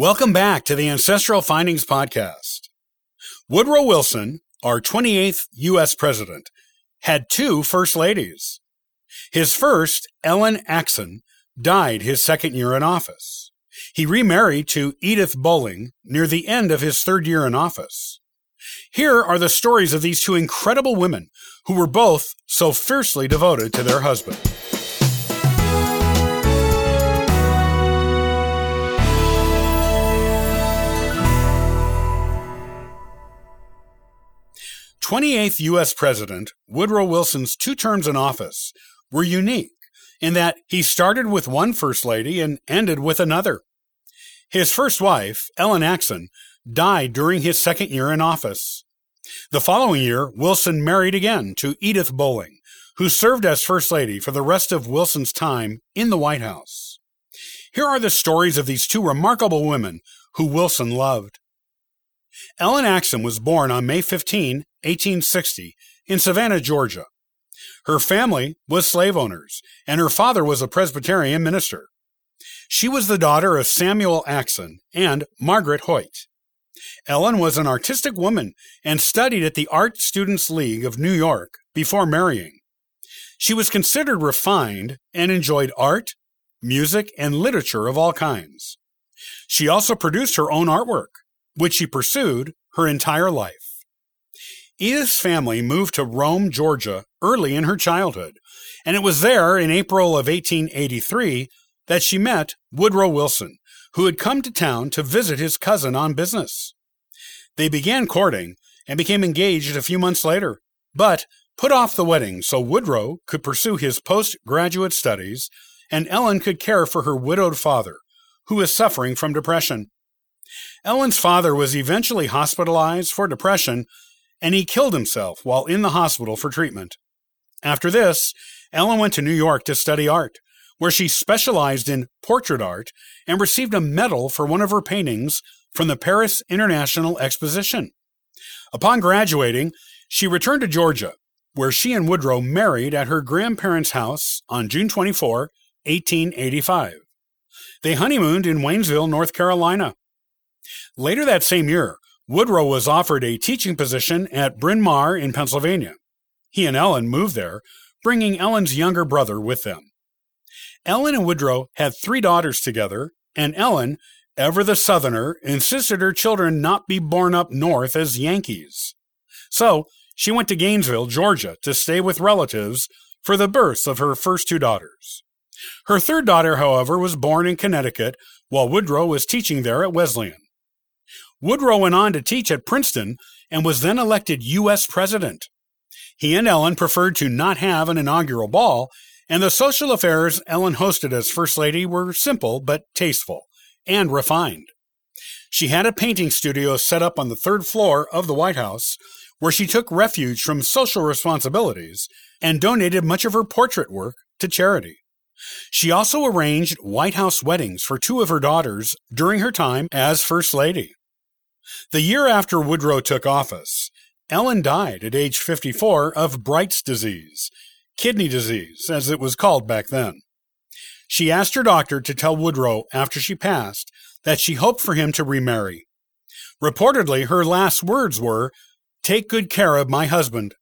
Welcome back to the Ancestral Findings Podcast. Woodrow Wilson, our 28th U.S. President, had two First Ladies. His first, Ellen Axson, died his second year in office. He remarried to Edith Bolling near the end of his third year in office. Here are the stories of these two incredible women who were both so fiercely devoted to their husband. 28th U.S. President Woodrow Wilson's two terms in office were unique in that he started with one First Lady and ended with another. His first wife, Ellen Axson, died during his second year in office. The following year, Wilson married again to Edith Bolling, who served as First Lady for the rest of Wilson's time in the White House. Here are the stories of these two remarkable women who Wilson loved. Ellen Axson was born on May 15, 1860, in Savannah, Georgia. Her family was slave owners, and her father was a Presbyterian minister. She was the daughter of Samuel Axson and Margaret Hoyt. Ellen was an artistic woman and studied at the Art Students League of New York before marrying. She was considered refined and enjoyed art, music, and literature of all kinds. She also produced her own artwork, which she pursued her entire life. Edith's family moved to Rome, Georgia, early in her childhood, and it was there in April of 1883 that she met Woodrow Wilson, who had come to town to visit his cousin on business. They began courting and became engaged a few months later, but put off the wedding so Woodrow could pursue his postgraduate studies and Ellen could care for her widowed father, who was suffering from depression. Ellen's father was eventually hospitalized for depression, and he killed himself while in the hospital for treatment. After this, Ellen went to New York to study art, where she specialized in portrait art and received a medal for one of her paintings from the Paris International Exposition. Upon graduating, she returned to Georgia, where she and Woodrow married at her grandparents' house on June 24, 1885. They honeymooned in Waynesville, North Carolina. Later that same year, Woodrow was offered a teaching position at Bryn Mawr in Pennsylvania. He and Ellen moved there, bringing Ellen's younger brother with them. Ellen and Woodrow had three daughters together, and Ellen, ever the Southerner, insisted her children not be born up north as Yankees. So she went to Gainesville, Georgia, to stay with relatives for the births of her first two daughters. Her third daughter, however, was born in Connecticut while Woodrow was teaching there at Wesleyan. Woodrow went on to teach at Princeton and was then elected U.S. President. He and Ellen preferred to not have an inaugural ball, and the social affairs Ellen hosted as First Lady were simple but tasteful and refined. She had a painting studio set up on the third floor of the White House, where she took refuge from social responsibilities and donated much of her portrait work to charity. She also arranged White House weddings for two of her daughters during her time as First Lady. The year after Woodrow took office, Ellen died at age 54 of Bright's disease, kidney disease, as it was called back then. She asked her doctor to tell Woodrow after she passed that she hoped for him to remarry. Reportedly, her last words were, Take good care of my husband.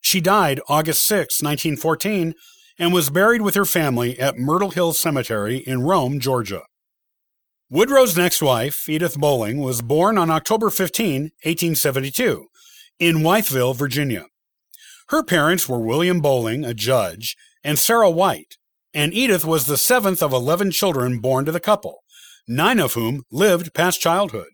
She died August 6, 1914, and was buried with her family at Myrtle Hill Cemetery in Rome, Georgia. Woodrow's next wife, Edith Bolling, was born on October 15, 1872, in Wytheville, Virginia. Her parents were William Bolling, a judge, and Sarah White, and Edith was the seventh of 11 children born to the couple, nine of whom lived past childhood.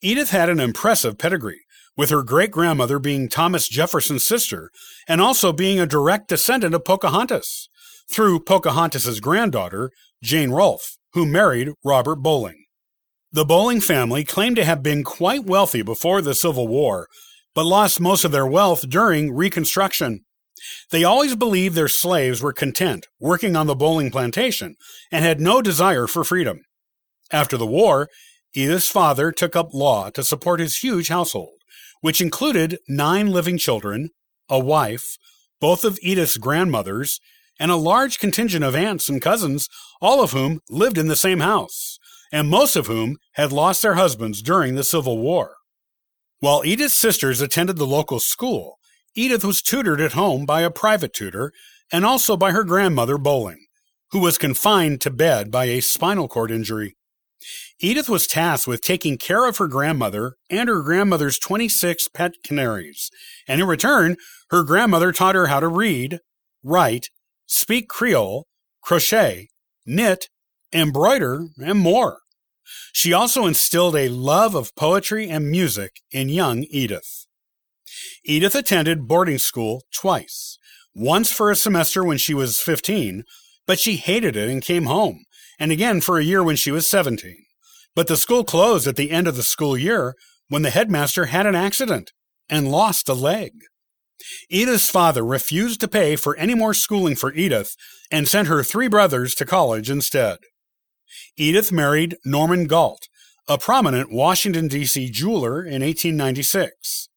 Edith had an impressive pedigree, with her great grandmother being Thomas Jefferson's sister and also being a direct descendant of Pocahontas, through Pocahontas's granddaughter, Jane Rolfe who married Robert Bolling. The Bolling family claimed to have been quite wealthy before the Civil War, but lost most of their wealth during Reconstruction. They always believed their slaves were content working on the Bolling plantation and had no desire for freedom. After the war, Edith's father took up law to support his huge household, which included nine living children, a wife, both of Edith's grandmothers, and a large contingent of aunts and cousins, all of whom lived in the same house, and most of whom had lost their husbands during the Civil War. While Edith's sisters attended the local school, Edith was tutored at home by a private tutor and also by her grandmother Bolling, who was confined to bed by a spinal cord injury. Edith was tasked with taking care of her grandmother and her grandmother's 26 pet canaries, and in return, her grandmother taught her how to read, write, speak Creole, crochet, knit, embroider, and more. She also instilled a love of poetry and music in young Edith. Edith attended boarding school twice, once for a semester when she was 15, but she hated it and came home, and again for a year when she was 17. But the school closed at the end of the school year when the headmaster had an accident and lost a leg. Edith's father refused to pay for any more schooling for Edith and sent her three brothers to college instead. Edith married Norman Galt, a prominent Washington, D.C. jeweler in 1896.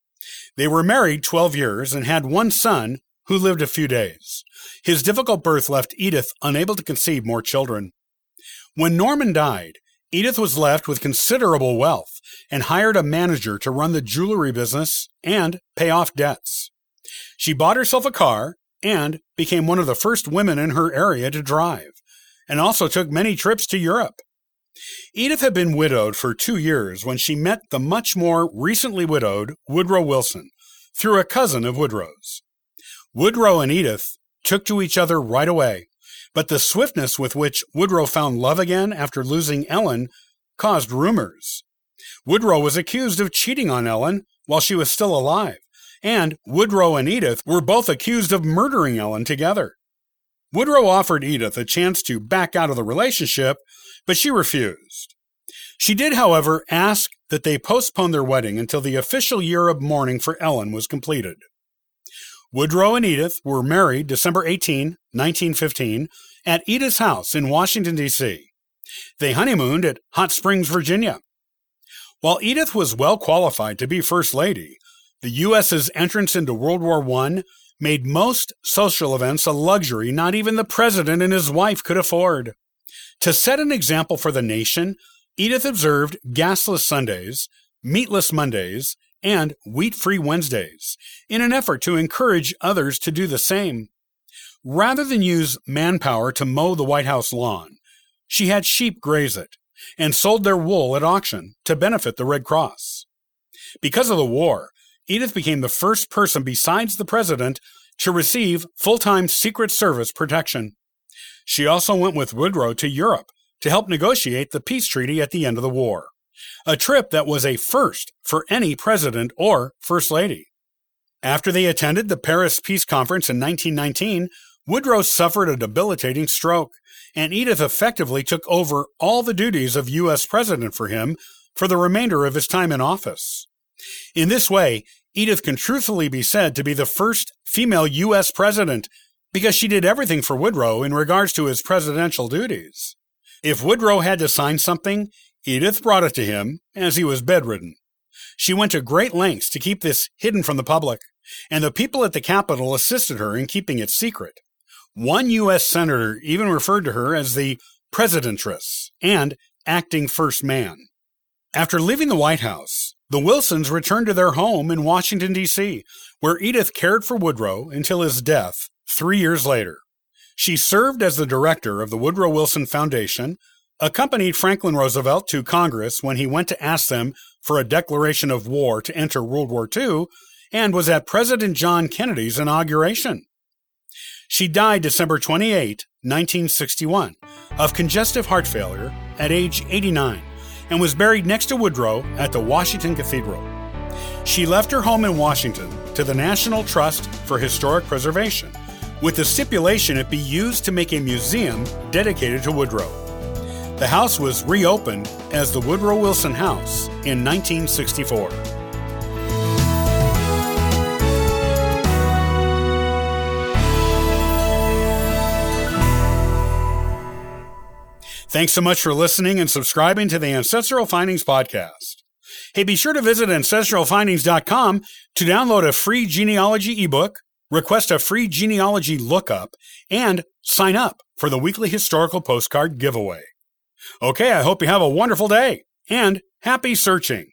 They were married 12 years and had one son who lived a few days. His difficult birth left Edith unable to conceive more children. When Norman died, Edith was left with considerable wealth and hired a manager to run the jewelry business and pay off debts. She bought herself a car and became one of the first women in her area to drive, and also took many trips to Europe. Edith had been widowed for two years when she met the much more recently widowed Woodrow Wilson through a cousin of Woodrow's. Woodrow and Edith took to each other right away but the swiftness with which Woodrow found love again after losing Ellen caused rumors. Woodrow was accused of cheating on Ellen while she was still alive, and Woodrow and Edith were both accused of murdering Ellen together. Woodrow offered Edith a chance to back out of the relationship, but she refused. She did, however, ask that they postpone their wedding until the official year of mourning for Ellen was completed. Woodrow and Edith were married December 18, 1915, at Edith's house in Washington, D.C. They honeymooned at Hot Springs, Virginia. While Edith was well qualified to be First Lady, the U.S.'s entrance into World War I made most social events a luxury not even the president and his wife could afford. To set an example for the nation, Edith observed gasless Sundays, meatless Mondays, and wheat free Wednesdays in an effort to encourage others to do the same. Rather than use manpower to mow the White House lawn, she had sheep graze it and sold their wool at auction to benefit the Red Cross. Because of the war, Edith became the first person besides the president to receive full time Secret Service protection. She also went with Woodrow to Europe to help negotiate the peace treaty at the end of the war a trip that was a first for any president or first lady. After they attended the Paris Peace Conference in 1919, Woodrow suffered a debilitating stroke, and Edith effectively took over all the duties of U.S. president for him for the remainder of his time in office. In this way, Edith can truthfully be said to be the first female U.S. president because she did everything for Woodrow in regards to his presidential duties. If Woodrow had to sign something, Edith brought it to him as he was bedridden. She went to great lengths to keep this hidden from the public, and the people at the Capitol assisted her in keeping it secret. One U.S. Senator even referred to her as the Presidentress and acting first man. After leaving the White House, the Wilsons returned to their home in Washington, D.C., where Edith cared for Woodrow until his death three years later. She served as the director of the Woodrow Wilson Foundation, accompanied Franklin Roosevelt to Congress when he went to ask them for a declaration of war to enter World War II, and was at President John Kennedy's inauguration. She died December 28, 1961, of congestive heart failure at age 89 and was buried next to Woodrow at the Washington Cathedral. She left her home in Washington to the National Trust for Historic Preservation, with the stipulation it be used to make a museum dedicated to Woodrow. The house was reopened as the Woodrow Wilson House in 1964. Thanks so much for listening and subscribing to the Ancestral Findings Podcast. Hey, be sure to visit ancestralfindings.com to download a free genealogy ebook, request a free genealogy lookup, and sign up for the weekly historical postcard giveaway. Okay, I hope you have a wonderful day and happy searching.